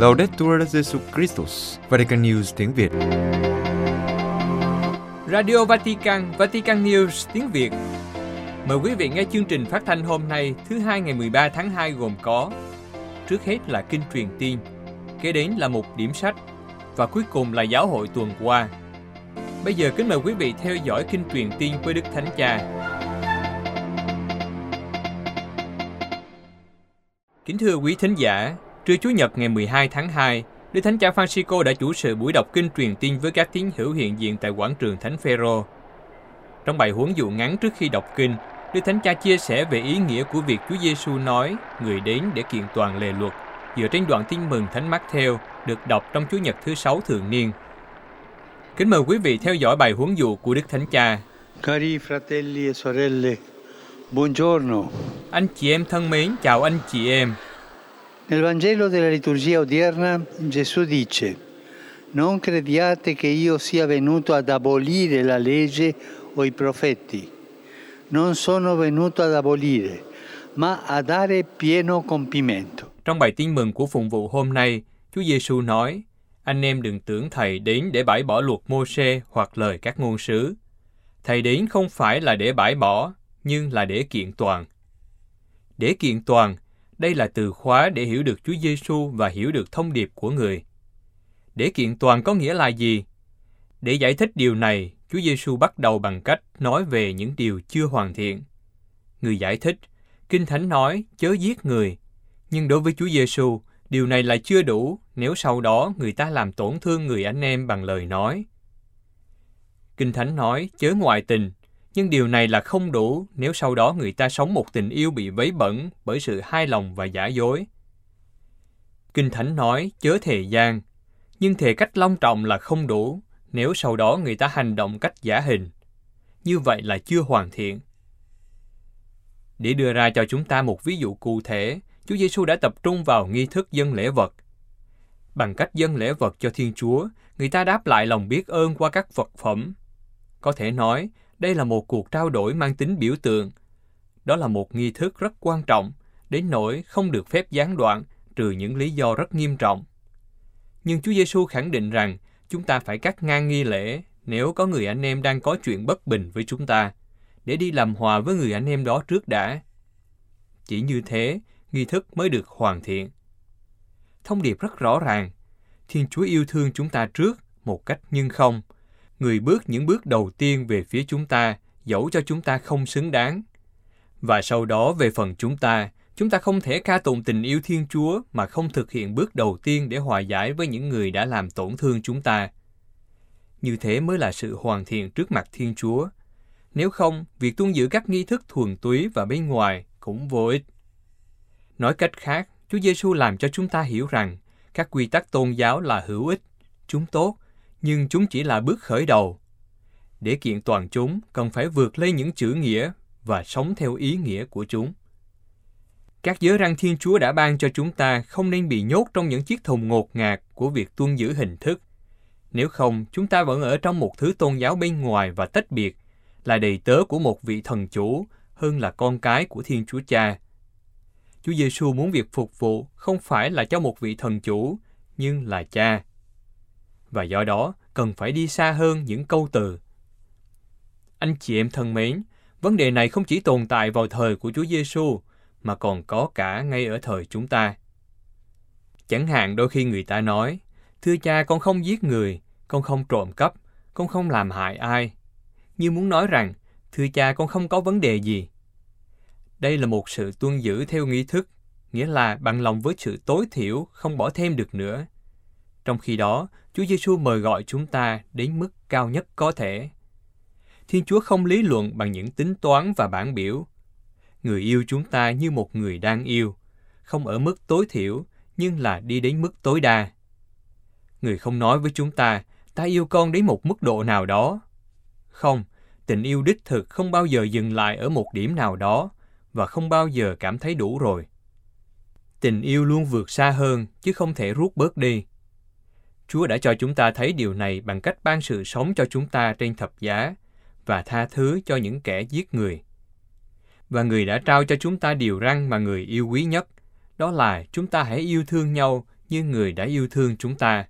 Laudetur Jesu Christus, Vatican News tiếng Việt. Radio Vatican, Vatican News tiếng Việt. Mời quý vị nghe chương trình phát thanh hôm nay, thứ hai ngày 13 tháng 2 gồm có Trước hết là kinh truyền tiên, kế đến là một điểm sách và cuối cùng là giáo hội tuần qua. Bây giờ kính mời quý vị theo dõi kinh truyền tiên với Đức Thánh Cha. Kính thưa quý thính giả, trưa Chủ nhật ngày 12 tháng 2, Đức Thánh Cha Francisco đã chủ sự buổi đọc kinh truyền tin với các tín hữu hiện diện tại quảng trường Thánh Phêrô. Trong bài huấn dụ ngắn trước khi đọc kinh, Đức Thánh Cha chia sẻ về ý nghĩa của việc Chúa Giêsu nói người đến để kiện toàn lề luật dựa trên đoạn tin mừng Thánh Mát-theo được đọc trong Chủ nhật thứ sáu thường niên. Kính mời quý vị theo dõi bài huấn dụ của Đức Thánh Cha. Cari fratelli e sorelle, buongiorno. Anh chị em thân mến, chào anh chị em. Nel Vangelo della liturgia odierna Gesù dice, non crediate che io sia venuto ad abolire la legge o i profeti. Non sono venuto ad abolire, ma a dare pieno compimento. Trong bài tin mừng của phụng vụ hôm nay, Chúa Giêsu nói, anh em đừng tưởng Thầy đến để bãi bỏ luật mô xê hoặc lời các ngôn sứ. Thầy đến không phải là để bãi bỏ, nhưng là để kiện toàn. Để kiện toàn, đây là từ khóa để hiểu được Chúa Giêsu và hiểu được thông điệp của người. Để kiện toàn có nghĩa là gì? Để giải thích điều này, Chúa Giêsu bắt đầu bằng cách nói về những điều chưa hoàn thiện. Người giải thích, Kinh Thánh nói chớ giết người, nhưng đối với Chúa Giêsu, điều này là chưa đủ nếu sau đó người ta làm tổn thương người anh em bằng lời nói. Kinh Thánh nói chớ ngoại tình, nhưng điều này là không đủ nếu sau đó người ta sống một tình yêu bị vấy bẩn bởi sự hai lòng và giả dối. Kinh Thánh nói chớ thề gian, nhưng thề cách long trọng là không đủ nếu sau đó người ta hành động cách giả hình. Như vậy là chưa hoàn thiện. Để đưa ra cho chúng ta một ví dụ cụ thể, Chúa Giêsu đã tập trung vào nghi thức dân lễ vật. Bằng cách dân lễ vật cho Thiên Chúa, người ta đáp lại lòng biết ơn qua các vật phẩm. Có thể nói, đây là một cuộc trao đổi mang tính biểu tượng. Đó là một nghi thức rất quan trọng, đến nỗi không được phép gián đoạn trừ những lý do rất nghiêm trọng. Nhưng Chúa Giêsu khẳng định rằng chúng ta phải cắt ngang nghi lễ nếu có người anh em đang có chuyện bất bình với chúng ta, để đi làm hòa với người anh em đó trước đã. Chỉ như thế, nghi thức mới được hoàn thiện. Thông điệp rất rõ ràng, Thiên Chúa yêu thương chúng ta trước một cách nhưng không, người bước những bước đầu tiên về phía chúng ta, dẫu cho chúng ta không xứng đáng. Và sau đó về phần chúng ta, chúng ta không thể ca tụng tình yêu Thiên Chúa mà không thực hiện bước đầu tiên để hòa giải với những người đã làm tổn thương chúng ta. Như thế mới là sự hoàn thiện trước mặt Thiên Chúa. Nếu không, việc tuân giữ các nghi thức thuần túy và bên ngoài cũng vô ích. Nói cách khác, Chúa Giêsu làm cho chúng ta hiểu rằng các quy tắc tôn giáo là hữu ích, chúng tốt nhưng chúng chỉ là bước khởi đầu. Để kiện toàn chúng, cần phải vượt lên những chữ nghĩa và sống theo ý nghĩa của chúng. Các giới răng Thiên Chúa đã ban cho chúng ta không nên bị nhốt trong những chiếc thùng ngột ngạt của việc tuân giữ hình thức. Nếu không, chúng ta vẫn ở trong một thứ tôn giáo bên ngoài và tách biệt, là đầy tớ của một vị thần chủ hơn là con cái của Thiên Chúa Cha. Chúa Giêsu muốn việc phục vụ không phải là cho một vị thần chủ, nhưng là cha và do đó cần phải đi xa hơn những câu từ. Anh chị em thân mến, vấn đề này không chỉ tồn tại vào thời của Chúa Giêsu mà còn có cả ngay ở thời chúng ta. Chẳng hạn đôi khi người ta nói, thưa cha con không giết người, con không trộm cắp, con không làm hại ai. Như muốn nói rằng, thưa cha con không có vấn đề gì. Đây là một sự tuân giữ theo nghi thức, nghĩa là bằng lòng với sự tối thiểu, không bỏ thêm được nữa. Trong khi đó, Chúa Giêsu mời gọi chúng ta đến mức cao nhất có thể. Thiên Chúa không lý luận bằng những tính toán và bản biểu. Người yêu chúng ta như một người đang yêu, không ở mức tối thiểu, nhưng là đi đến mức tối đa. Người không nói với chúng ta, ta yêu con đến một mức độ nào đó. Không, tình yêu đích thực không bao giờ dừng lại ở một điểm nào đó và không bao giờ cảm thấy đủ rồi. Tình yêu luôn vượt xa hơn chứ không thể rút bớt đi. Chúa đã cho chúng ta thấy điều này bằng cách ban sự sống cho chúng ta trên thập giá và tha thứ cho những kẻ giết người. Và người đã trao cho chúng ta điều răn mà người yêu quý nhất, đó là chúng ta hãy yêu thương nhau như người đã yêu thương chúng ta.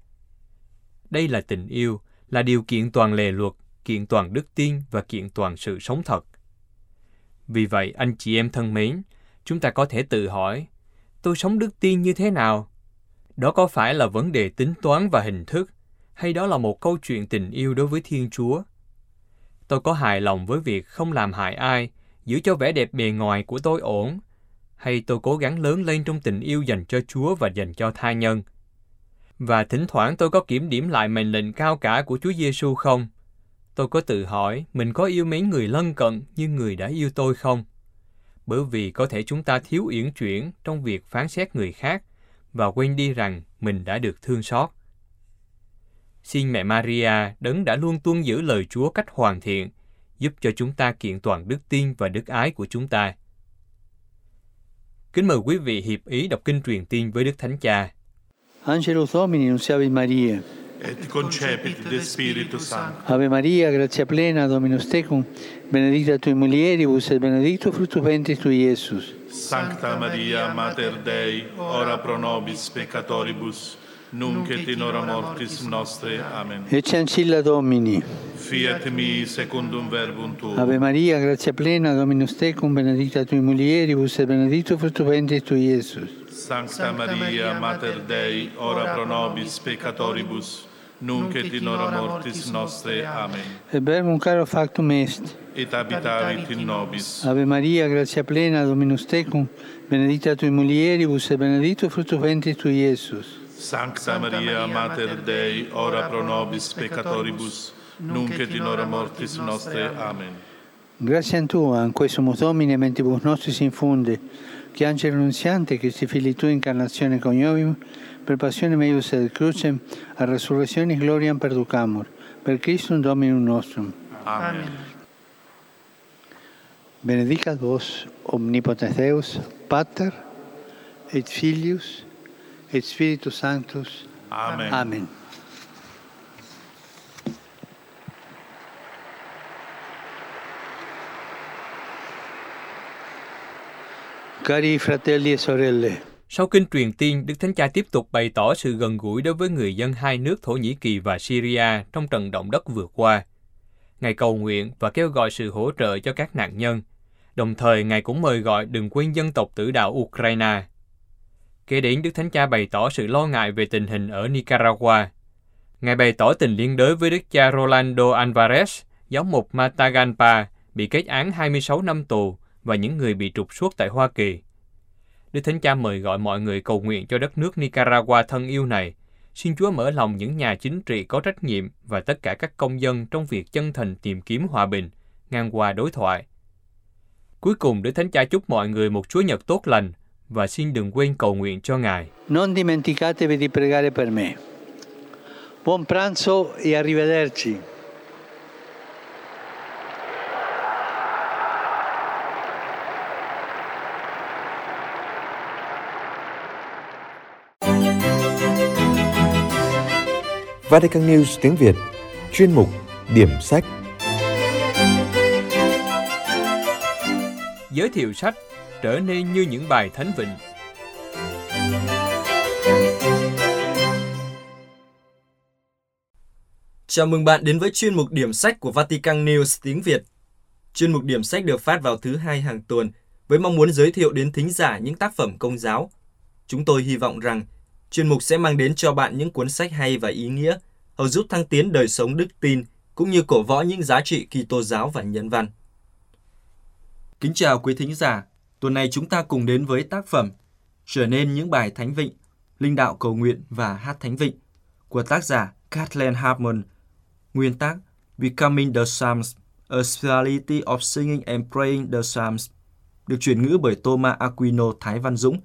Đây là tình yêu, là điều kiện toàn lề luật, kiện toàn đức tin và kiện toàn sự sống thật. Vì vậy, anh chị em thân mến, chúng ta có thể tự hỏi, tôi sống đức tin như thế nào? Đó có phải là vấn đề tính toán và hình thức, hay đó là một câu chuyện tình yêu đối với Thiên Chúa? Tôi có hài lòng với việc không làm hại ai, giữ cho vẻ đẹp bề ngoài của tôi ổn, hay tôi cố gắng lớn lên trong tình yêu dành cho Chúa và dành cho tha nhân? Và thỉnh thoảng tôi có kiểm điểm lại mệnh lệnh cao cả của Chúa Giêsu không? Tôi có tự hỏi mình có yêu mến người lân cận như người đã yêu tôi không? Bởi vì có thể chúng ta thiếu uyển chuyển trong việc phán xét người khác và quên đi rằng mình đã được thương xót. Xin mẹ Maria đấng đã luôn tuân giữ lời Chúa cách hoàn thiện, giúp cho chúng ta kiện toàn đức tin và đức ái của chúng ta. Kính mời quý vị hiệp ý đọc kinh truyền tin với Đức Thánh Cha. Angelus Domini, nunciavit Maria. et concepit de Spiritu Sancto. Ave Maria, gratia plena, Dominus tecum, benedicta tui mulieribus et benedictus fructus ventris tui, Iesus. Sancta Maria, Mater Dei, ora pro nobis peccatoribus, nunc et in hora mortis nostre. Amen. Ecce ancilla Domini. Fiat mi secundum verbum tuum. Ave Maria, gratia plena, Dominus tecum, benedicta tui mulieribus et benedictus fructus ventris tui, Iesus. Sancta Maria, Mater Dei, ora pro nobis peccatoribus, nunc et in hora mortis nostre. Amen. Et verbum caro factum est. Et habitavit in nobis. Ave Maria, gratia plena, Dominus tecum, benedicta tui mulieribus et benedictus fructus ventris tui, Iesus. Sancta Maria, Mater Dei, ora pro nobis peccatoribus, nunc et in hora mortis nostre. Amen. Grazie a Tua, in questo Domine, mentibus nostris infunde, che angelo annunziante, Christi fili Tui incarnazione coniovim, per passione meius et crucem, a resurrezione gloriam perducamur, per Christum Dominum nostrum. Amen. Benedicat vos, omnipotens Deus, Pater, et Filius, et Spiritus Sanctus. Amen. Amen. Cari fratelli e sorelle, Sau kinh truyền tiên, Đức Thánh Cha tiếp tục bày tỏ sự gần gũi đối với người dân hai nước Thổ Nhĩ Kỳ và Syria trong trận động đất vừa qua. Ngài cầu nguyện và kêu gọi sự hỗ trợ cho các nạn nhân. Đồng thời, Ngài cũng mời gọi đừng quên dân tộc tử đạo Ukraine. Kế đến, Đức Thánh Cha bày tỏ sự lo ngại về tình hình ở Nicaragua. Ngài bày tỏ tình liên đới với Đức cha Rolando Alvarez, giáo mục Matagalpa, bị kết án 26 năm tù và những người bị trục xuất tại Hoa Kỳ. Đức Thánh Cha mời gọi mọi người cầu nguyện cho đất nước Nicaragua thân yêu này. Xin Chúa mở lòng những nhà chính trị có trách nhiệm và tất cả các công dân trong việc chân thành tìm kiếm hòa bình, ngang qua đối thoại. Cuối cùng, Đức Thánh Cha chúc mọi người một Chúa Nhật tốt lành và xin đừng quên cầu nguyện cho Ngài. non dimenticatevi di pregare per me. Buon pranzo e arrivederci. Vatican News tiếng Việt Chuyên mục Điểm sách Giới thiệu sách trở nên như những bài thánh vịnh. Chào mừng bạn đến với chuyên mục điểm sách của Vatican News tiếng Việt. Chuyên mục điểm sách được phát vào thứ hai hàng tuần với mong muốn giới thiệu đến thính giả những tác phẩm công giáo. Chúng tôi hy vọng rằng chuyên mục sẽ mang đến cho bạn những cuốn sách hay và ý nghĩa, hầu giúp thăng tiến đời sống đức tin cũng như cổ võ những giá trị Kitô giáo và nhân văn. Kính chào quý thính giả, tuần này chúng ta cùng đến với tác phẩm Trở nên những bài thánh vịnh, linh đạo cầu nguyện và hát thánh vịnh của tác giả Kathleen Harmon, nguyên tác Becoming the Psalms, A Speciality of Singing and Praying the Psalms, được chuyển ngữ bởi Thomas Aquino Thái Văn Dũng.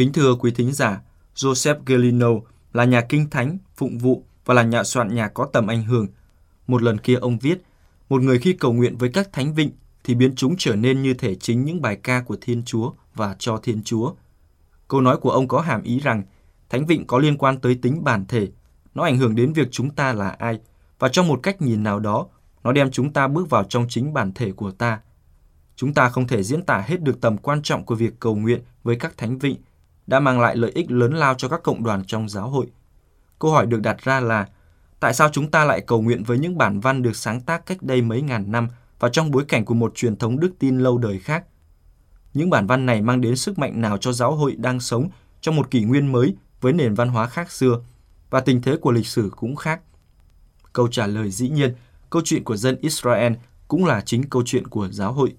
Kính thưa quý thính giả, Joseph Gelino là nhà kinh thánh, phụng vụ và là nhà soạn nhạc có tầm ảnh hưởng. Một lần kia ông viết, một người khi cầu nguyện với các thánh vịnh thì biến chúng trở nên như thể chính những bài ca của Thiên Chúa và cho Thiên Chúa. Câu nói của ông có hàm ý rằng thánh vịnh có liên quan tới tính bản thể, nó ảnh hưởng đến việc chúng ta là ai và trong một cách nhìn nào đó, nó đem chúng ta bước vào trong chính bản thể của ta. Chúng ta không thể diễn tả hết được tầm quan trọng của việc cầu nguyện với các thánh vịnh đã mang lại lợi ích lớn lao cho các cộng đoàn trong giáo hội. Câu hỏi được đặt ra là tại sao chúng ta lại cầu nguyện với những bản văn được sáng tác cách đây mấy ngàn năm và trong bối cảnh của một truyền thống đức tin lâu đời khác? Những bản văn này mang đến sức mạnh nào cho giáo hội đang sống trong một kỷ nguyên mới với nền văn hóa khác xưa và tình thế của lịch sử cũng khác? Câu trả lời dĩ nhiên, câu chuyện của dân Israel cũng là chính câu chuyện của giáo hội.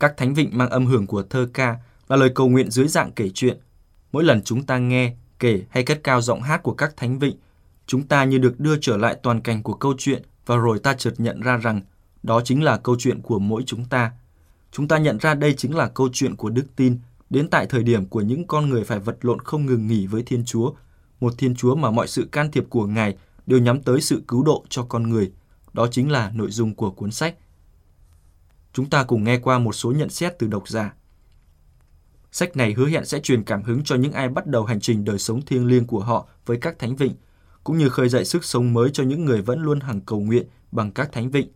Các thánh vịnh mang âm hưởng của thơ ca là lời cầu nguyện dưới dạng kể chuyện. Mỗi lần chúng ta nghe, kể hay cất cao giọng hát của các thánh vịnh, chúng ta như được đưa trở lại toàn cảnh của câu chuyện và rồi ta chợt nhận ra rằng đó chính là câu chuyện của mỗi chúng ta. Chúng ta nhận ra đây chính là câu chuyện của đức tin đến tại thời điểm của những con người phải vật lộn không ngừng nghỉ với Thiên Chúa, một Thiên Chúa mà mọi sự can thiệp của Ngài đều nhắm tới sự cứu độ cho con người. Đó chính là nội dung của cuốn sách. Chúng ta cùng nghe qua một số nhận xét từ độc giả. Sách này hứa hẹn sẽ truyền cảm hứng cho những ai bắt đầu hành trình đời sống thiêng liêng của họ với các thánh vịnh, cũng như khơi dậy sức sống mới cho những người vẫn luôn hằng cầu nguyện bằng các thánh vịnh.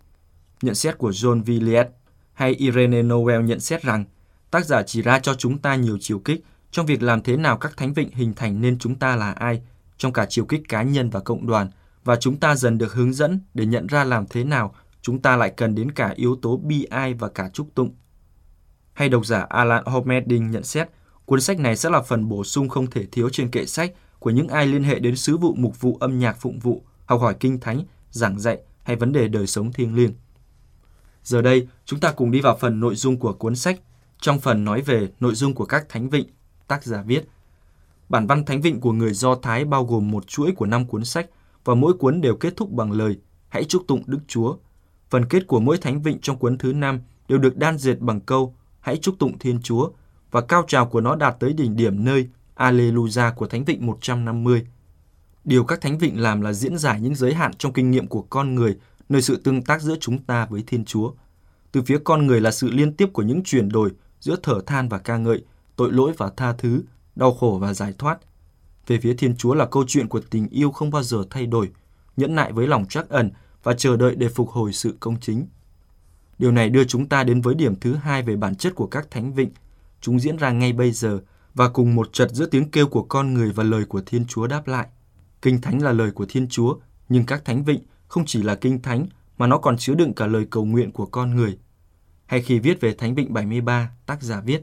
Nhận xét của John Villiers hay Irene Noel nhận xét rằng tác giả chỉ ra cho chúng ta nhiều chiều kích trong việc làm thế nào các thánh vịnh hình thành nên chúng ta là ai, trong cả chiều kích cá nhân và cộng đoàn, và chúng ta dần được hướng dẫn để nhận ra làm thế nào chúng ta lại cần đến cả yếu tố bi ai và cả chúc tụng. Hay độc giả Alan Homerding nhận xét, cuốn sách này sẽ là phần bổ sung không thể thiếu trên kệ sách của những ai liên hệ đến sứ vụ mục vụ âm nhạc phụng vụ, học hỏi kinh thánh, giảng dạy hay vấn đề đời sống thiêng liêng. Giờ đây, chúng ta cùng đi vào phần nội dung của cuốn sách. Trong phần nói về nội dung của các thánh vịnh, tác giả viết. Bản văn thánh vịnh của người Do Thái bao gồm một chuỗi của năm cuốn sách và mỗi cuốn đều kết thúc bằng lời Hãy chúc tụng Đức Chúa. Phần kết của mỗi thánh vịnh trong cuốn thứ năm đều được đan dệt bằng câu Hãy chúc tụng Thiên Chúa và cao trào của nó đạt tới đỉnh điểm nơi Alleluia của Thánh Vịnh 150. Điều các Thánh Vịnh làm là diễn giải những giới hạn trong kinh nghiệm của con người nơi sự tương tác giữa chúng ta với Thiên Chúa. Từ phía con người là sự liên tiếp của những chuyển đổi giữa thở than và ca ngợi, tội lỗi và tha thứ, đau khổ và giải thoát. Về phía Thiên Chúa là câu chuyện của tình yêu không bao giờ thay đổi, nhẫn nại với lòng trắc ẩn và chờ đợi để phục hồi sự công chính. Điều này đưa chúng ta đến với điểm thứ hai về bản chất của các thánh vịnh. Chúng diễn ra ngay bây giờ và cùng một trật giữa tiếng kêu của con người và lời của Thiên Chúa đáp lại. Kinh Thánh là lời của Thiên Chúa, nhưng các thánh vịnh không chỉ là kinh thánh mà nó còn chứa đựng cả lời cầu nguyện của con người. Hay khi viết về Thánh Vịnh 73, tác giả viết,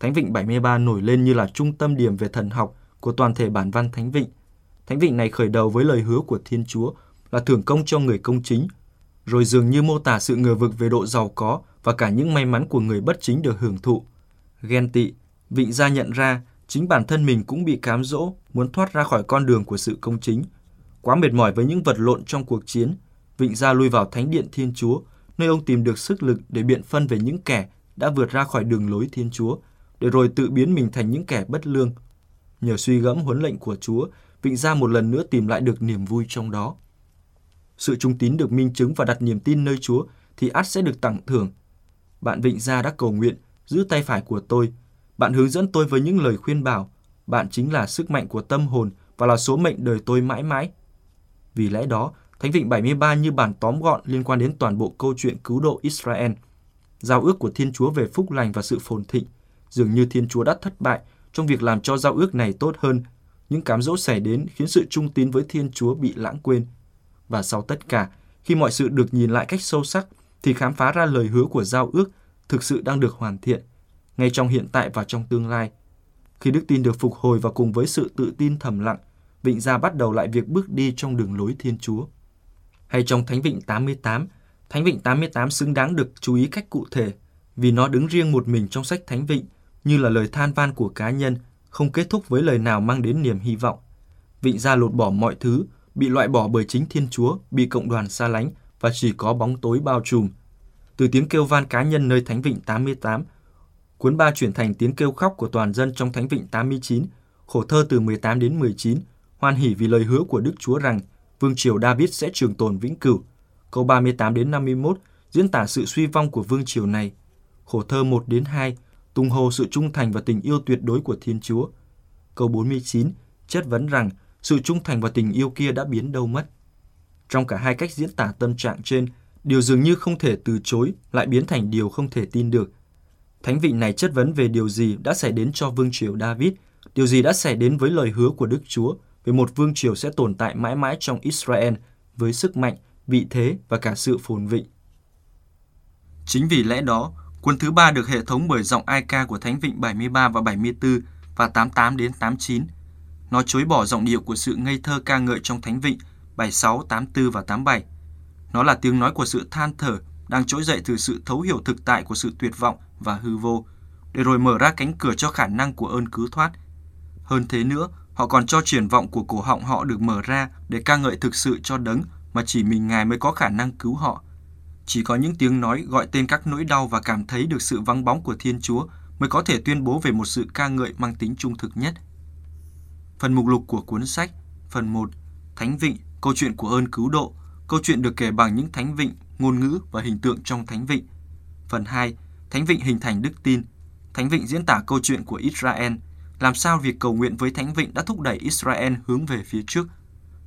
Thánh Vịnh 73 nổi lên như là trung tâm điểm về thần học của toàn thể bản văn Thánh Vịnh. Thánh Vịnh này khởi đầu với lời hứa của Thiên Chúa là thưởng công cho người công chính, rồi dường như mô tả sự ngờ vực về độ giàu có và cả những may mắn của người bất chính được hưởng thụ. Ghen tị, Vịnh gia nhận ra chính bản thân mình cũng bị cám dỗ, muốn thoát ra khỏi con đường của sự công chính – Quá mệt mỏi với những vật lộn trong cuộc chiến, Vịnh Gia lui vào thánh điện Thiên Chúa, nơi ông tìm được sức lực để biện phân về những kẻ đã vượt ra khỏi đường lối Thiên Chúa, để rồi tự biến mình thành những kẻ bất lương. Nhờ suy gẫm huấn lệnh của Chúa, Vịnh Gia một lần nữa tìm lại được niềm vui trong đó. Sự trung tín được minh chứng và đặt niềm tin nơi Chúa thì ắt sẽ được tặng thưởng. Bạn Vịnh Gia đã cầu nguyện, giữ tay phải của tôi. Bạn hướng dẫn tôi với những lời khuyên bảo. Bạn chính là sức mạnh của tâm hồn và là số mệnh đời tôi mãi mãi. Vì lẽ đó, Thánh Vịnh 73 như bản tóm gọn liên quan đến toàn bộ câu chuyện cứu độ Israel. Giao ước của Thiên Chúa về phúc lành và sự phồn thịnh. Dường như Thiên Chúa đã thất bại trong việc làm cho giao ước này tốt hơn. Những cám dỗ xảy đến khiến sự trung tín với Thiên Chúa bị lãng quên. Và sau tất cả, khi mọi sự được nhìn lại cách sâu sắc, thì khám phá ra lời hứa của giao ước thực sự đang được hoàn thiện, ngay trong hiện tại và trong tương lai. Khi đức tin được phục hồi và cùng với sự tự tin thầm lặng, Vịnh Gia bắt đầu lại việc bước đi trong đường lối Thiên Chúa. Hay trong Thánh Vịnh 88, Thánh Vịnh 88 xứng đáng được chú ý cách cụ thể vì nó đứng riêng một mình trong sách Thánh Vịnh như là lời than van của cá nhân, không kết thúc với lời nào mang đến niềm hy vọng. Vịnh Gia lột bỏ mọi thứ, bị loại bỏ bởi chính Thiên Chúa, bị cộng đoàn xa lánh và chỉ có bóng tối bao trùm. Từ tiếng kêu van cá nhân nơi Thánh Vịnh 88, cuốn ba chuyển thành tiếng kêu khóc của toàn dân trong Thánh Vịnh 89, khổ thơ từ 18 đến 19, hoan hỉ vì lời hứa của Đức Chúa rằng vương triều David sẽ trường tồn vĩnh cửu. Câu 38 đến 51 diễn tả sự suy vong của vương triều này. Khổ thơ 1 đến 2 tung hô sự trung thành và tình yêu tuyệt đối của Thiên Chúa. Câu 49 chất vấn rằng sự trung thành và tình yêu kia đã biến đâu mất. Trong cả hai cách diễn tả tâm trạng trên, điều dường như không thể từ chối lại biến thành điều không thể tin được. Thánh vị này chất vấn về điều gì đã xảy đến cho vương triều David, điều gì đã xảy đến với lời hứa của Đức Chúa về một vương triều sẽ tồn tại mãi mãi trong Israel với sức mạnh, vị thế và cả sự phồn vịnh. Chính vì lẽ đó, Cuốn thứ ba được hệ thống bởi giọng ai ca của Thánh Vịnh 73 và 74 và 88 đến 89. Nó chối bỏ giọng điệu của sự ngây thơ ca ngợi trong Thánh Vịnh 76, 84 và 87. Nó là tiếng nói của sự than thở đang trỗi dậy từ sự thấu hiểu thực tại của sự tuyệt vọng và hư vô, để rồi mở ra cánh cửa cho khả năng của ơn cứu thoát. Hơn thế nữa, họ còn cho triển vọng của cổ họng họ được mở ra để ca ngợi thực sự cho đấng mà chỉ mình Ngài mới có khả năng cứu họ. Chỉ có những tiếng nói gọi tên các nỗi đau và cảm thấy được sự vắng bóng của Thiên Chúa mới có thể tuyên bố về một sự ca ngợi mang tính trung thực nhất. Phần mục lục của cuốn sách Phần 1 Thánh Vịnh, câu chuyện của ơn cứu độ. Câu chuyện được kể bằng những thánh vịnh, ngôn ngữ và hình tượng trong thánh vịnh. Phần 2 Thánh vịnh hình thành đức tin. Thánh vịnh diễn tả câu chuyện của Israel Làm sao việc cầu nguyện với thánh vịnh đã thúc đẩy Israel hướng về phía trước.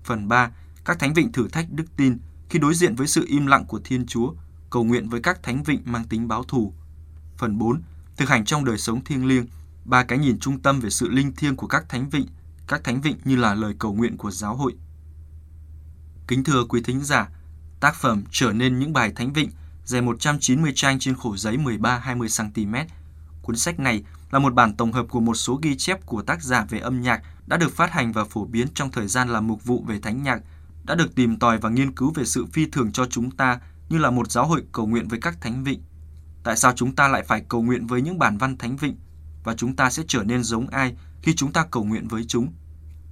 Phần 3 Các thánh vịnh thử thách đức tin khi đối diện với sự im lặng của Thiên Chúa, cầu nguyện với các thánh vịnh mang tính báo thù. Phần 4. Thực hành trong đời sống thiêng liêng, ba cái nhìn trung tâm về sự linh thiêng của các thánh vịnh, các thánh vịnh như là lời cầu nguyện của giáo hội. Kính thưa quý thính giả, tác phẩm trở nên những bài thánh vịnh dày 190 trang trên khổ giấy 13-20 cm. Cuốn sách này là một bản tổng hợp của một số ghi chép của tác giả về âm nhạc đã được phát hành và phổ biến trong thời gian làm mục vụ về thánh nhạc đã được tìm tòi và nghiên cứu về sự phi thường cho chúng ta như là một giáo hội cầu nguyện với các thánh vịnh. Tại sao chúng ta lại phải cầu nguyện với những bản văn thánh vịnh và chúng ta sẽ trở nên giống ai khi chúng ta cầu nguyện với chúng?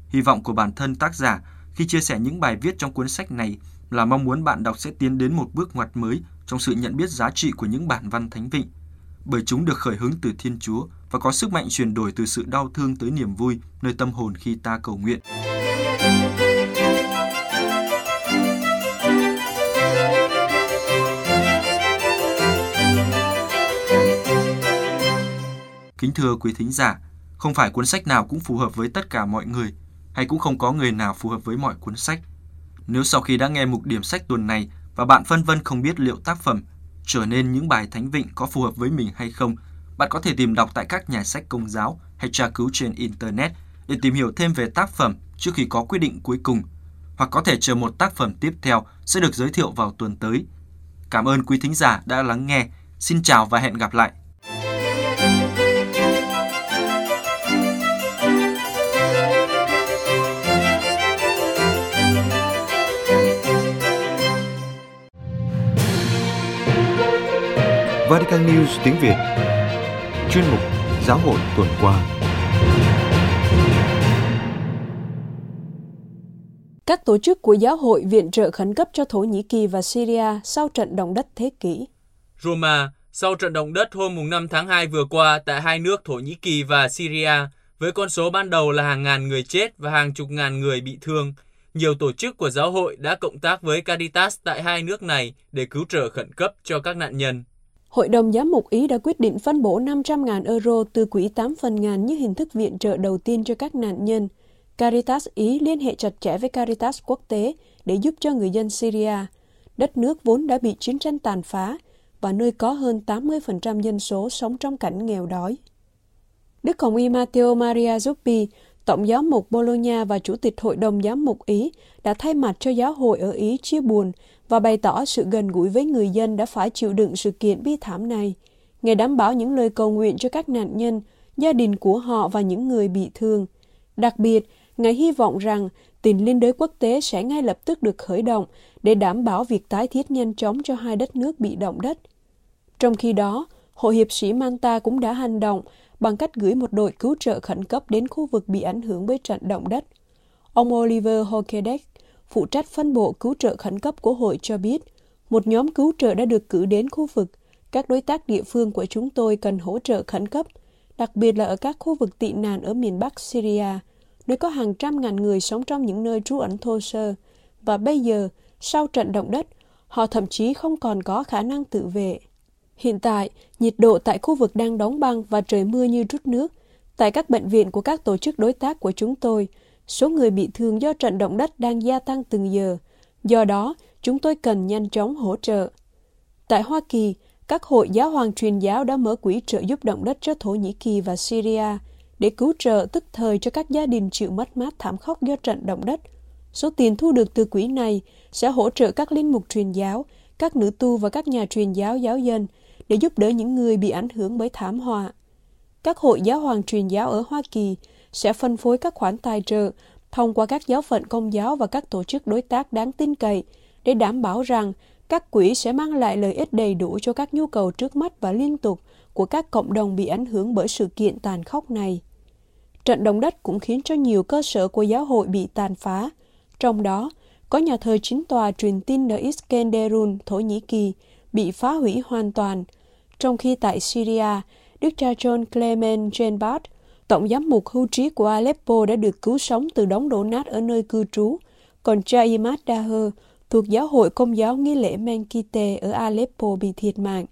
Hy vọng của bản thân tác giả khi chia sẻ những bài viết trong cuốn sách này là mong muốn bạn đọc sẽ tiến đến một bước ngoặt mới trong sự nhận biết giá trị của những bản văn thánh vịnh, bởi chúng được khởi hứng từ Thiên Chúa và có sức mạnh chuyển đổi từ sự đau thương tới niềm vui nơi tâm hồn khi ta cầu nguyện. Kính thưa quý thính giả, không phải cuốn sách nào cũng phù hợp với tất cả mọi người, hay cũng không có người nào phù hợp với mọi cuốn sách. Nếu sau khi đã nghe mục điểm sách tuần này và bạn phân vân không biết liệu tác phẩm trở nên những bài thánh vịnh có phù hợp với mình hay không, bạn có thể tìm đọc tại các nhà sách công giáo hay tra cứu trên Internet để tìm hiểu thêm về tác phẩm trước khi có quyết định cuối cùng, hoặc có thể chờ một tác phẩm tiếp theo sẽ được giới thiệu vào tuần tới. Cảm ơn quý thính giả đã lắng nghe. Xin chào và hẹn gặp lại. Vatican News tiếng Việt Chuyên mục Giáo hội tuần qua Các tổ chức của giáo hội viện trợ khẩn cấp cho Thổ Nhĩ Kỳ và Syria sau trận động đất thế kỷ. Roma, sau trận động đất hôm 5 tháng 2 vừa qua tại hai nước Thổ Nhĩ Kỳ và Syria, với con số ban đầu là hàng ngàn người chết và hàng chục ngàn người bị thương, nhiều tổ chức của giáo hội đã cộng tác với Caritas tại hai nước này để cứu trợ khẩn cấp cho các nạn nhân. Hội đồng giám mục Ý đã quyết định phân bổ 500.000 euro từ quỹ 8 phần ngàn như hình thức viện trợ đầu tiên cho các nạn nhân. Caritas Ý liên hệ chặt chẽ với Caritas quốc tế để giúp cho người dân Syria, đất nước vốn đã bị chiến tranh tàn phá và nơi có hơn 80% dân số sống trong cảnh nghèo đói. Đức Hồng Y Matteo Maria Zuppi, Tổng giáo mục Bologna và Chủ tịch Hội đồng Giám mục Ý đã thay mặt cho giáo hội ở Ý chia buồn và bày tỏ sự gần gũi với người dân đã phải chịu đựng sự kiện bi thảm này. Ngài đảm bảo những lời cầu nguyện cho các nạn nhân, gia đình của họ và những người bị thương. Đặc biệt, Ngài hy vọng rằng tình liên đới quốc tế sẽ ngay lập tức được khởi động để đảm bảo việc tái thiết nhanh chóng cho hai đất nước bị động đất. Trong khi đó, Hội hiệp sĩ Manta cũng đã hành động bằng cách gửi một đội cứu trợ khẩn cấp đến khu vực bị ảnh hưởng bởi trận động đất. Ông Oliver Hokedek, phụ trách phân bộ cứu trợ khẩn cấp của hội cho biết, một nhóm cứu trợ đã được cử đến khu vực. Các đối tác địa phương của chúng tôi cần hỗ trợ khẩn cấp, đặc biệt là ở các khu vực tị nạn ở miền Bắc Syria, nơi có hàng trăm ngàn người sống trong những nơi trú ẩn thô sơ. Và bây giờ, sau trận động đất, họ thậm chí không còn có khả năng tự vệ. Hiện tại, nhiệt độ tại khu vực đang đóng băng và trời mưa như rút nước. Tại các bệnh viện của các tổ chức đối tác của chúng tôi, số người bị thương do trận động đất đang gia tăng từng giờ. Do đó, chúng tôi cần nhanh chóng hỗ trợ. Tại Hoa Kỳ, các hội giáo hoàng truyền giáo đã mở quỹ trợ giúp động đất cho Thổ Nhĩ Kỳ và Syria để cứu trợ tức thời cho các gia đình chịu mất mát thảm khốc do trận động đất. Số tiền thu được từ quỹ này sẽ hỗ trợ các linh mục truyền giáo, các nữ tu và các nhà truyền giáo giáo dân để giúp đỡ những người bị ảnh hưởng bởi thảm họa. Các hội giáo hoàng truyền giáo ở Hoa Kỳ sẽ phân phối các khoản tài trợ thông qua các giáo phận công giáo và các tổ chức đối tác đáng tin cậy để đảm bảo rằng các quỹ sẽ mang lại lợi ích đầy đủ cho các nhu cầu trước mắt và liên tục của các cộng đồng bị ảnh hưởng bởi sự kiện tàn khốc này. Trận động đất cũng khiến cho nhiều cơ sở của giáo hội bị tàn phá, trong đó có nhà thờ chính tòa truyền tin ở Iskenderun, Thổ Nhĩ Kỳ, bị phá hủy hoàn toàn, trong khi tại Syria, Đức cha John Clement Jenbart, tổng giám mục hưu trí của Aleppo đã được cứu sống từ đống đổ nát ở nơi cư trú, còn cha Imad Daher, thuộc giáo hội công giáo nghi lễ Menkite ở Aleppo bị thiệt mạng.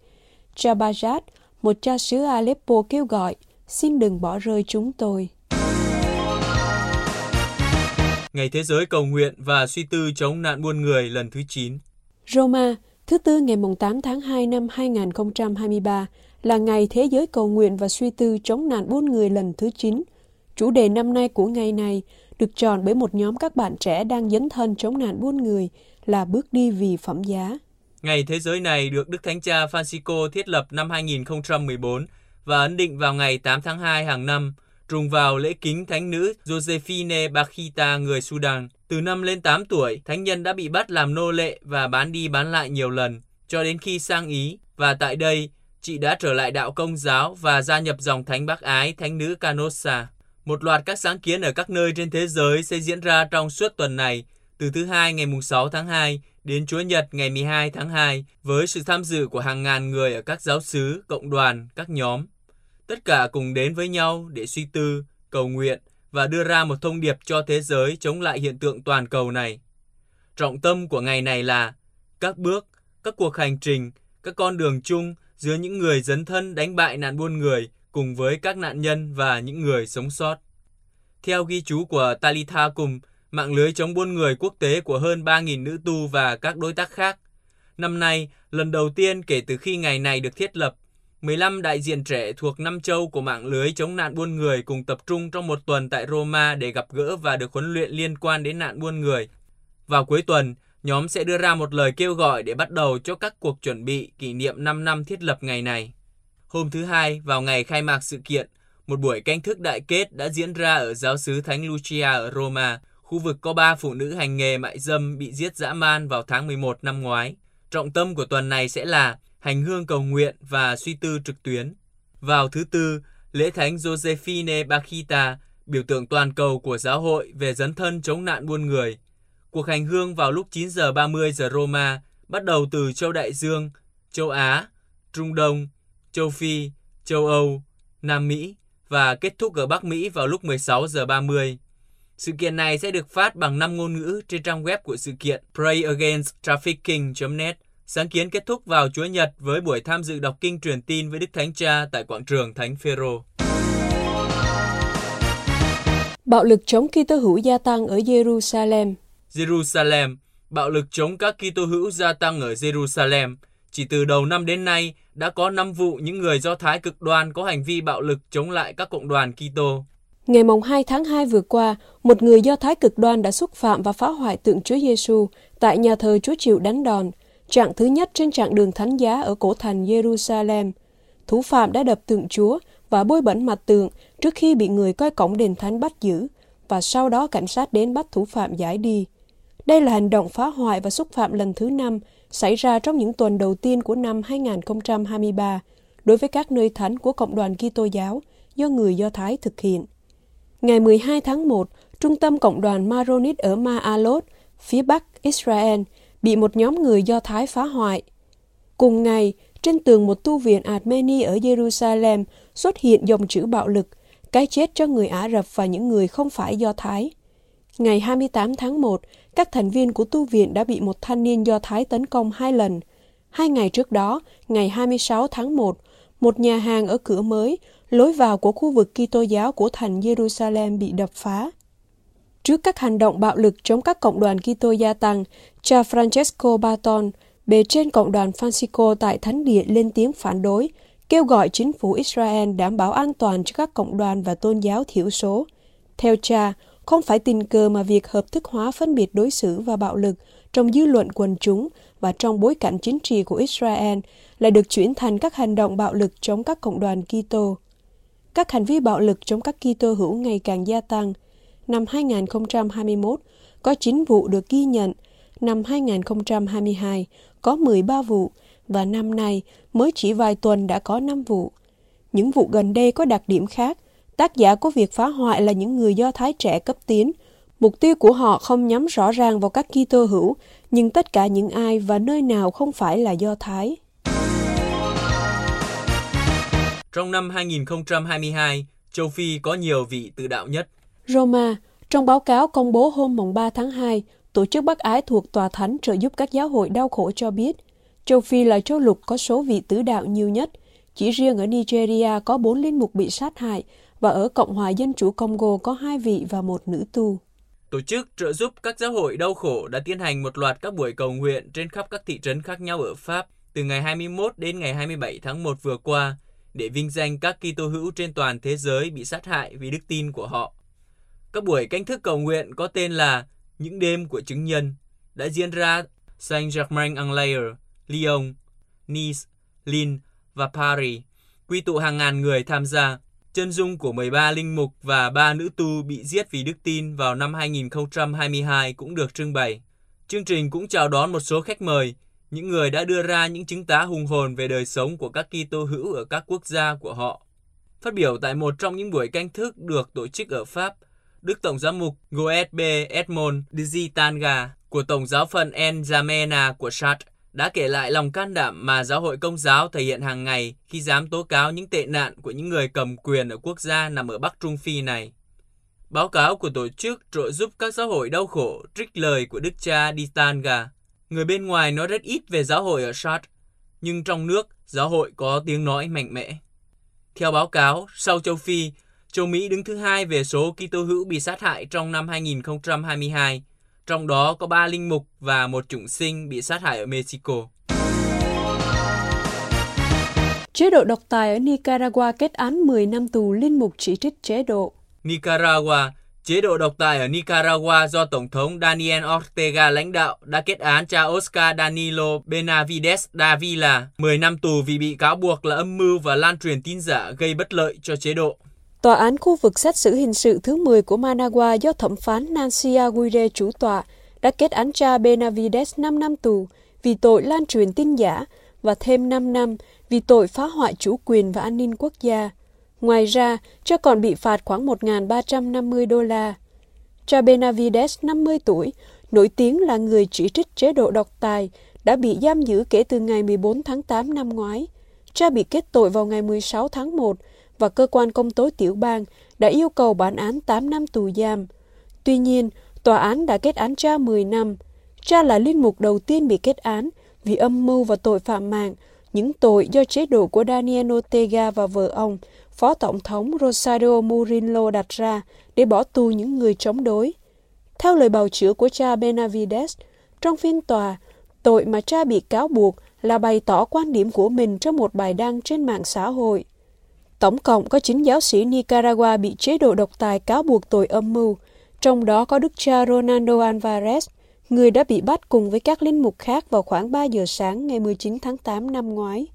Cha Bajat, một cha xứ Aleppo kêu gọi, xin đừng bỏ rơi chúng tôi. Ngày Thế giới cầu nguyện và suy tư chống nạn buôn người lần thứ 9 Roma, thứ Tư ngày 8 tháng 2 năm 2023 là Ngày Thế giới cầu nguyện và suy tư chống nạn buôn người lần thứ 9. Chủ đề năm nay của ngày này được chọn bởi một nhóm các bạn trẻ đang dấn thân chống nạn buôn người là bước đi vì phẩm giá. Ngày Thế giới này được Đức Thánh Cha Francisco thiết lập năm 2014 và ấn định vào ngày 8 tháng 2 hàng năm, trùng vào lễ kính thánh nữ Josephine Bakhita người Sudan. Từ năm lên 8 tuổi, thánh nhân đã bị bắt làm nô lệ và bán đi bán lại nhiều lần, cho đến khi sang Ý. Và tại đây, chị đã trở lại đạo công giáo và gia nhập dòng thánh bác ái thánh nữ Canossa. Một loạt các sáng kiến ở các nơi trên thế giới sẽ diễn ra trong suốt tuần này, từ thứ hai ngày 6 tháng 2 đến Chúa Nhật ngày 12 tháng 2 với sự tham dự của hàng ngàn người ở các giáo xứ, cộng đoàn, các nhóm. Tất cả cùng đến với nhau để suy tư, cầu nguyện và đưa ra một thông điệp cho thế giới chống lại hiện tượng toàn cầu này. Trọng tâm của ngày này là các bước, các cuộc hành trình, các con đường chung giữa những người dấn thân đánh bại nạn buôn người cùng với các nạn nhân và những người sống sót. Theo ghi chú của Talitha cùng mạng lưới chống buôn người quốc tế của hơn 3.000 nữ tu và các đối tác khác. Năm nay, lần đầu tiên kể từ khi ngày này được thiết lập, 15 đại diện trẻ thuộc năm châu của mạng lưới chống nạn buôn người cùng tập trung trong một tuần tại Roma để gặp gỡ và được huấn luyện liên quan đến nạn buôn người. Vào cuối tuần, nhóm sẽ đưa ra một lời kêu gọi để bắt đầu cho các cuộc chuẩn bị kỷ niệm 5 năm thiết lập ngày này. Hôm thứ Hai, vào ngày khai mạc sự kiện, một buổi canh thức đại kết đã diễn ra ở giáo sứ Thánh Lucia ở Roma, khu vực có ba phụ nữ hành nghề mại dâm bị giết dã man vào tháng 11 năm ngoái. Trọng tâm của tuần này sẽ là hành hương cầu nguyện và suy tư trực tuyến. Vào thứ Tư, lễ thánh Josephine Bakita, biểu tượng toàn cầu của giáo hội về dấn thân chống nạn buôn người. Cuộc hành hương vào lúc 9 giờ 30 giờ Roma, bắt đầu từ châu Đại Dương, châu Á, Trung Đông, châu Phi, châu Âu, Nam Mỹ và kết thúc ở Bắc Mỹ vào lúc 16 giờ 30. Sự kiện này sẽ được phát bằng 5 ngôn ngữ trên trang web của sự kiện prayagainsttrafficking.net. Sáng kiến kết thúc vào Chúa Nhật với buổi tham dự đọc kinh truyền tin với Đức Thánh Cha tại quảng trường Thánh Phêrô. Bạo lực chống Kitô hữu gia tăng ở Jerusalem. Jerusalem, bạo lực chống các Kitô hữu gia tăng ở Jerusalem. Chỉ từ đầu năm đến nay, đã có 5 vụ những người Do Thái cực đoan có hành vi bạo lực chống lại các cộng đoàn Kitô. Ngày mồng 2 tháng 2 vừa qua, một người Do Thái cực đoan đã xúc phạm và phá hoại tượng Chúa Giêsu tại nhà thờ Chúa Chịu đánh đòn, trạng thứ nhất trên trạng đường thánh giá ở cổ thành Jerusalem. Thủ phạm đã đập tượng Chúa và bôi bẩn mặt tượng trước khi bị người coi cổng đền thánh bắt giữ, và sau đó cảnh sát đến bắt thủ phạm giải đi. Đây là hành động phá hoại và xúc phạm lần thứ năm xảy ra trong những tuần đầu tiên của năm 2023 đối với các nơi thánh của Cộng đoàn Kitô giáo do người Do Thái thực hiện. Ngày 12 tháng 1, trung tâm cộng đoàn Maronit ở Maalot, phía bắc Israel, bị một nhóm người Do Thái phá hoại. Cùng ngày, trên tường một tu viện Armeni ở Jerusalem xuất hiện dòng chữ bạo lực, cái chết cho người Ả Rập và những người không phải Do Thái. Ngày 28 tháng 1, các thành viên của tu viện đã bị một thanh niên Do Thái tấn công hai lần. Hai ngày trước đó, ngày 26 tháng 1, một nhà hàng ở cửa mới, lối vào của khu vực Kitô giáo của thành Jerusalem bị đập phá. Trước các hành động bạo lực chống các cộng đoàn Kitô gia tăng, cha Francesco Barton, bề trên cộng đoàn Francisco tại Thánh địa lên tiếng phản đối, kêu gọi chính phủ Israel đảm bảo an toàn cho các cộng đoàn và tôn giáo thiểu số. Theo cha, không phải tình cờ mà việc hợp thức hóa phân biệt đối xử và bạo lực trong dư luận quần chúng và trong bối cảnh chính trị của Israel lại được chuyển thành các hành động bạo lực chống các cộng đoàn Kitô. Các hành vi bạo lực chống các Kitô hữu ngày càng gia tăng. Năm 2021, có 9 vụ được ghi nhận, năm 2022 có 13 vụ và năm nay mới chỉ vài tuần đã có 5 vụ. Những vụ gần đây có đặc điểm khác. Tác giả của việc phá hoại là những người Do Thái trẻ cấp tiến. Mục tiêu của họ không nhắm rõ ràng vào các Kitô hữu, nhưng tất cả những ai và nơi nào không phải là Do Thái. Trong năm 2022, châu Phi có nhiều vị tự đạo nhất. Roma, trong báo cáo công bố hôm mùng 3 tháng 2, Tổ chức Bắc Ái thuộc Tòa Thánh trợ giúp các giáo hội đau khổ cho biết, châu Phi là châu lục có số vị tứ đạo nhiều nhất. Chỉ riêng ở Nigeria có bốn linh mục bị sát hại và ở Cộng hòa Dân chủ Congo có hai vị và một nữ tu. Tổ chức trợ giúp các giáo hội đau khổ đã tiến hành một loạt các buổi cầu nguyện trên khắp các thị trấn khác nhau ở Pháp từ ngày 21 đến ngày 27 tháng 1 vừa qua để vinh danh các Kitô hữu trên toàn thế giới bị sát hại vì đức tin của họ. Các buổi canh thức cầu nguyện có tên là Những đêm của chứng nhân đã diễn ra Saint-Germain-en-Laye, Lyon, Nice, Lille và Paris, quy tụ hàng ngàn người tham gia. Chân dung của 13 linh mục và 3 nữ tu bị giết vì đức tin vào năm 2022 cũng được trưng bày. Chương trình cũng chào đón một số khách mời, những người đã đưa ra những chứng tá hùng hồn về đời sống của các Kitô hữu ở các quốc gia của họ. Phát biểu tại một trong những buổi canh thức được tổ chức ở Pháp, Đức Tổng giám mục Goethe Edmond Digitanga của Tổng giáo phận N'Djamena của Chartres đã kể lại lòng can đảm mà giáo hội công giáo thể hiện hàng ngày khi dám tố cáo những tệ nạn của những người cầm quyền ở quốc gia nằm ở Bắc Trung Phi này. Báo cáo của tổ chức trợ giúp các giáo hội đau khổ trích lời của đức cha Ditanga. Người bên ngoài nói rất ít về giáo hội ở Shad, nhưng trong nước giáo hội có tiếng nói mạnh mẽ. Theo báo cáo, sau châu Phi, châu Mỹ đứng thứ hai về số Kitô hữu bị sát hại trong năm 2022, trong đó có ba linh mục và một chủng sinh bị sát hại ở Mexico. Chế độ độc tài ở Nicaragua kết án 10 năm tù linh mục chỉ trích chế độ. Nicaragua, chế độ độc tài ở Nicaragua do Tổng thống Daniel Ortega lãnh đạo đã kết án cha Oscar Danilo Benavides Davila 10 năm tù vì bị cáo buộc là âm mưu và lan truyền tin giả gây bất lợi cho chế độ. Tòa án khu vực xét xử hình sự thứ 10 của Managua do thẩm phán Nancy Aguirre chủ tọa đã kết án cha Benavides 5 năm tù vì tội lan truyền tin giả và thêm 5 năm vì tội phá hoại chủ quyền và an ninh quốc gia. Ngoài ra, cha còn bị phạt khoảng 1.350 đô la. Cha Benavides, 50 tuổi, nổi tiếng là người chỉ trích chế độ độc tài, đã bị giam giữ kể từ ngày 14 tháng 8 năm ngoái. Cha bị kết tội vào ngày 16 tháng 1 và cơ quan công tố tiểu bang đã yêu cầu bản án 8 năm tù giam. Tuy nhiên, tòa án đã kết án cha 10 năm. Cha là linh mục đầu tiên bị kết án vì âm mưu và tội phạm mạng, những tội do chế độ của Daniel Ortega và vợ ông, Phó Tổng thống Rosario Murillo đặt ra để bỏ tù những người chống đối. Theo lời bào chữa của cha Benavides, trong phiên tòa, tội mà cha bị cáo buộc là bày tỏ quan điểm của mình trong một bài đăng trên mạng xã hội. Tổng cộng có 9 giáo sĩ Nicaragua bị chế độ độc tài cáo buộc tội âm mưu, trong đó có đức cha Ronaldo Alvarez, người đã bị bắt cùng với các linh mục khác vào khoảng 3 giờ sáng ngày 19 tháng 8 năm ngoái.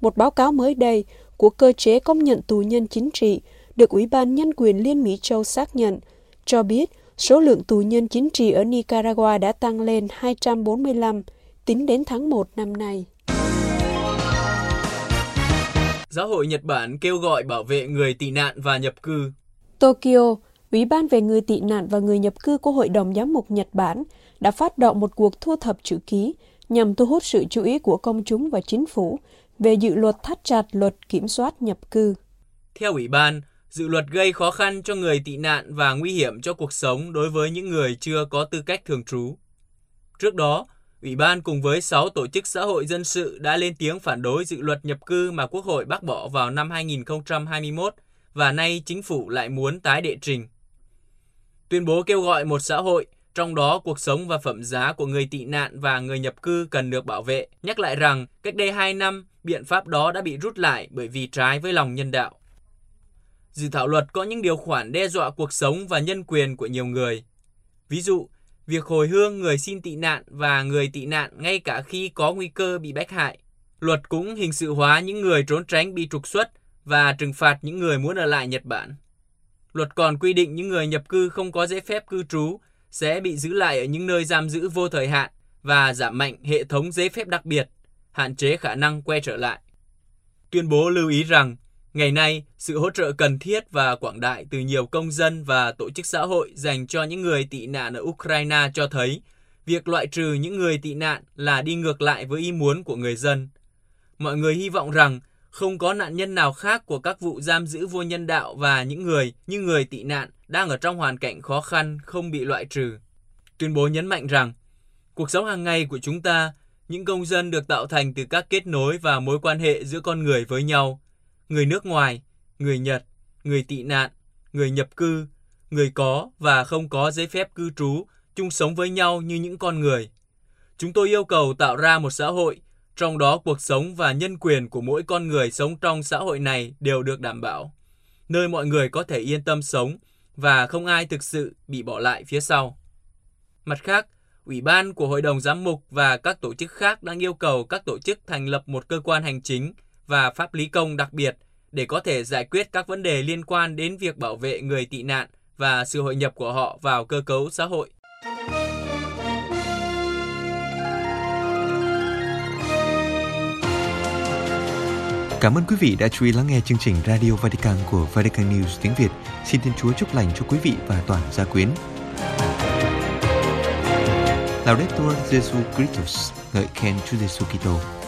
Một báo cáo mới đây của cơ chế công nhận tù nhân chính trị được Ủy ban Nhân quyền Liên Mỹ Châu xác nhận, cho biết số lượng tù nhân chính trị ở Nicaragua đã tăng lên 245 tính đến tháng 1 năm nay. Giáo hội Nhật Bản kêu gọi bảo vệ người tị nạn và nhập cư. Tokyo, Ủy ban về người tị nạn và người nhập cư của Hội đồng Giám mục Nhật Bản đã phát động một cuộc thu thập chữ ký nhằm thu hút sự chú ý của công chúng và chính phủ về dự luật thắt chặt luật kiểm soát nhập cư. Theo Ủy ban, dự luật gây khó khăn cho người tị nạn và nguy hiểm cho cuộc sống đối với những người chưa có tư cách thường trú. Trước đó, Ủy ban cùng với 6 tổ chức xã hội dân sự đã lên tiếng phản đối dự luật nhập cư mà Quốc hội bác bỏ vào năm 2021 và nay chính phủ lại muốn tái đệ trình. Tuyên bố kêu gọi một xã hội trong đó cuộc sống và phẩm giá của người tị nạn và người nhập cư cần được bảo vệ, nhắc lại rằng cách đây 2 năm, biện pháp đó đã bị rút lại bởi vì trái với lòng nhân đạo. Dự thảo luật có những điều khoản đe dọa cuộc sống và nhân quyền của nhiều người. Ví dụ, việc hồi hương người xin tị nạn và người tị nạn ngay cả khi có nguy cơ bị bách hại. Luật cũng hình sự hóa những người trốn tránh bị trục xuất và trừng phạt những người muốn ở lại Nhật Bản. Luật còn quy định những người nhập cư không có giấy phép cư trú sẽ bị giữ lại ở những nơi giam giữ vô thời hạn và giảm mạnh hệ thống giấy phép đặc biệt, hạn chế khả năng quay trở lại. Tuyên bố lưu ý rằng, ngày nay, sự hỗ trợ cần thiết và quảng đại từ nhiều công dân và tổ chức xã hội dành cho những người tị nạn ở Ukraine cho thấy việc loại trừ những người tị nạn là đi ngược lại với ý muốn của người dân. Mọi người hy vọng rằng không có nạn nhân nào khác của các vụ giam giữ vô nhân đạo và những người như người tị nạn đang ở trong hoàn cảnh khó khăn không bị loại trừ. Tuyên bố nhấn mạnh rằng, cuộc sống hàng ngày của chúng ta, những công dân được tạo thành từ các kết nối và mối quan hệ giữa con người với nhau, người nước ngoài, người Nhật, người tị nạn, người nhập cư, người có và không có giấy phép cư trú chung sống với nhau như những con người. Chúng tôi yêu cầu tạo ra một xã hội trong đó cuộc sống và nhân quyền của mỗi con người sống trong xã hội này đều được đảm bảo, nơi mọi người có thể yên tâm sống và không ai thực sự bị bỏ lại phía sau. Mặt khác, Ủy ban của Hội đồng Giám mục và các tổ chức khác đang yêu cầu các tổ chức thành lập một cơ quan hành chính và pháp lý công đặc biệt để có thể giải quyết các vấn đề liên quan đến việc bảo vệ người tị nạn và sự hội nhập của họ vào cơ cấu xã hội. Cảm ơn quý vị đã chú ý lắng nghe chương trình Radio Vatican của Vatican News tiếng Việt. Xin Thiên Chúa chúc lành cho quý vị và toàn gia quyến. Laudetur Jesu Christus, ngợi khen Chúa Giêsu Kitô.